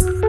Le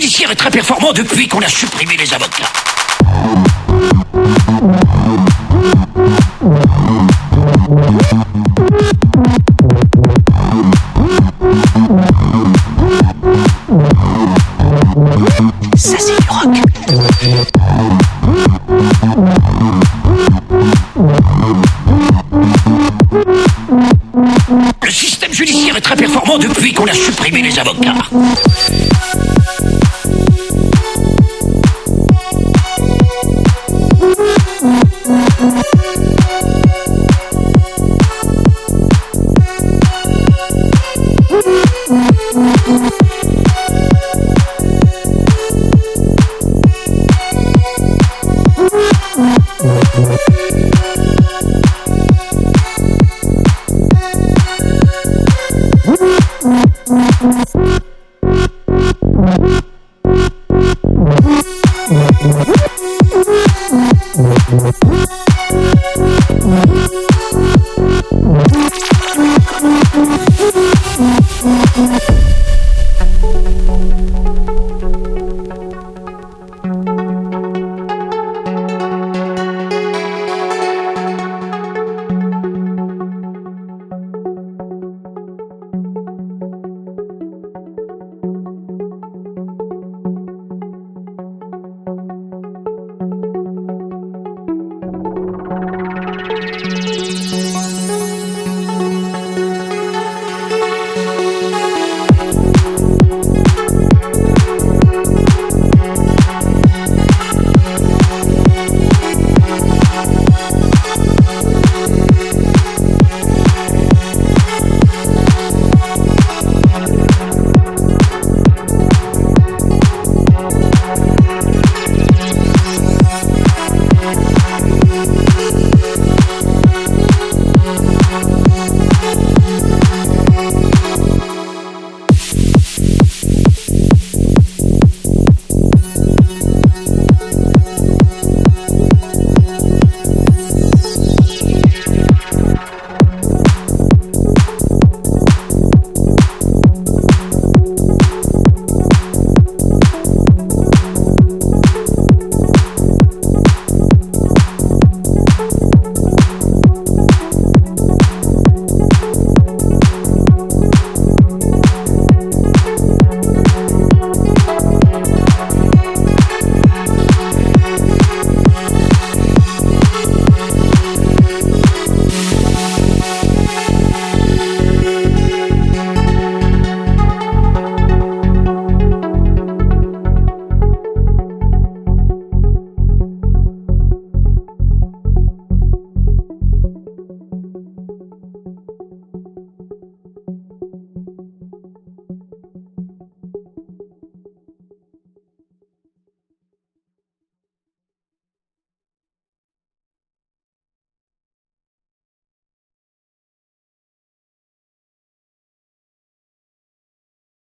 judiciaire est très performant depuis qu'on a supprimé les avocats. Ça c'est du rock. Le système judiciaire est très performant depuis qu'on a supprimé les avocats.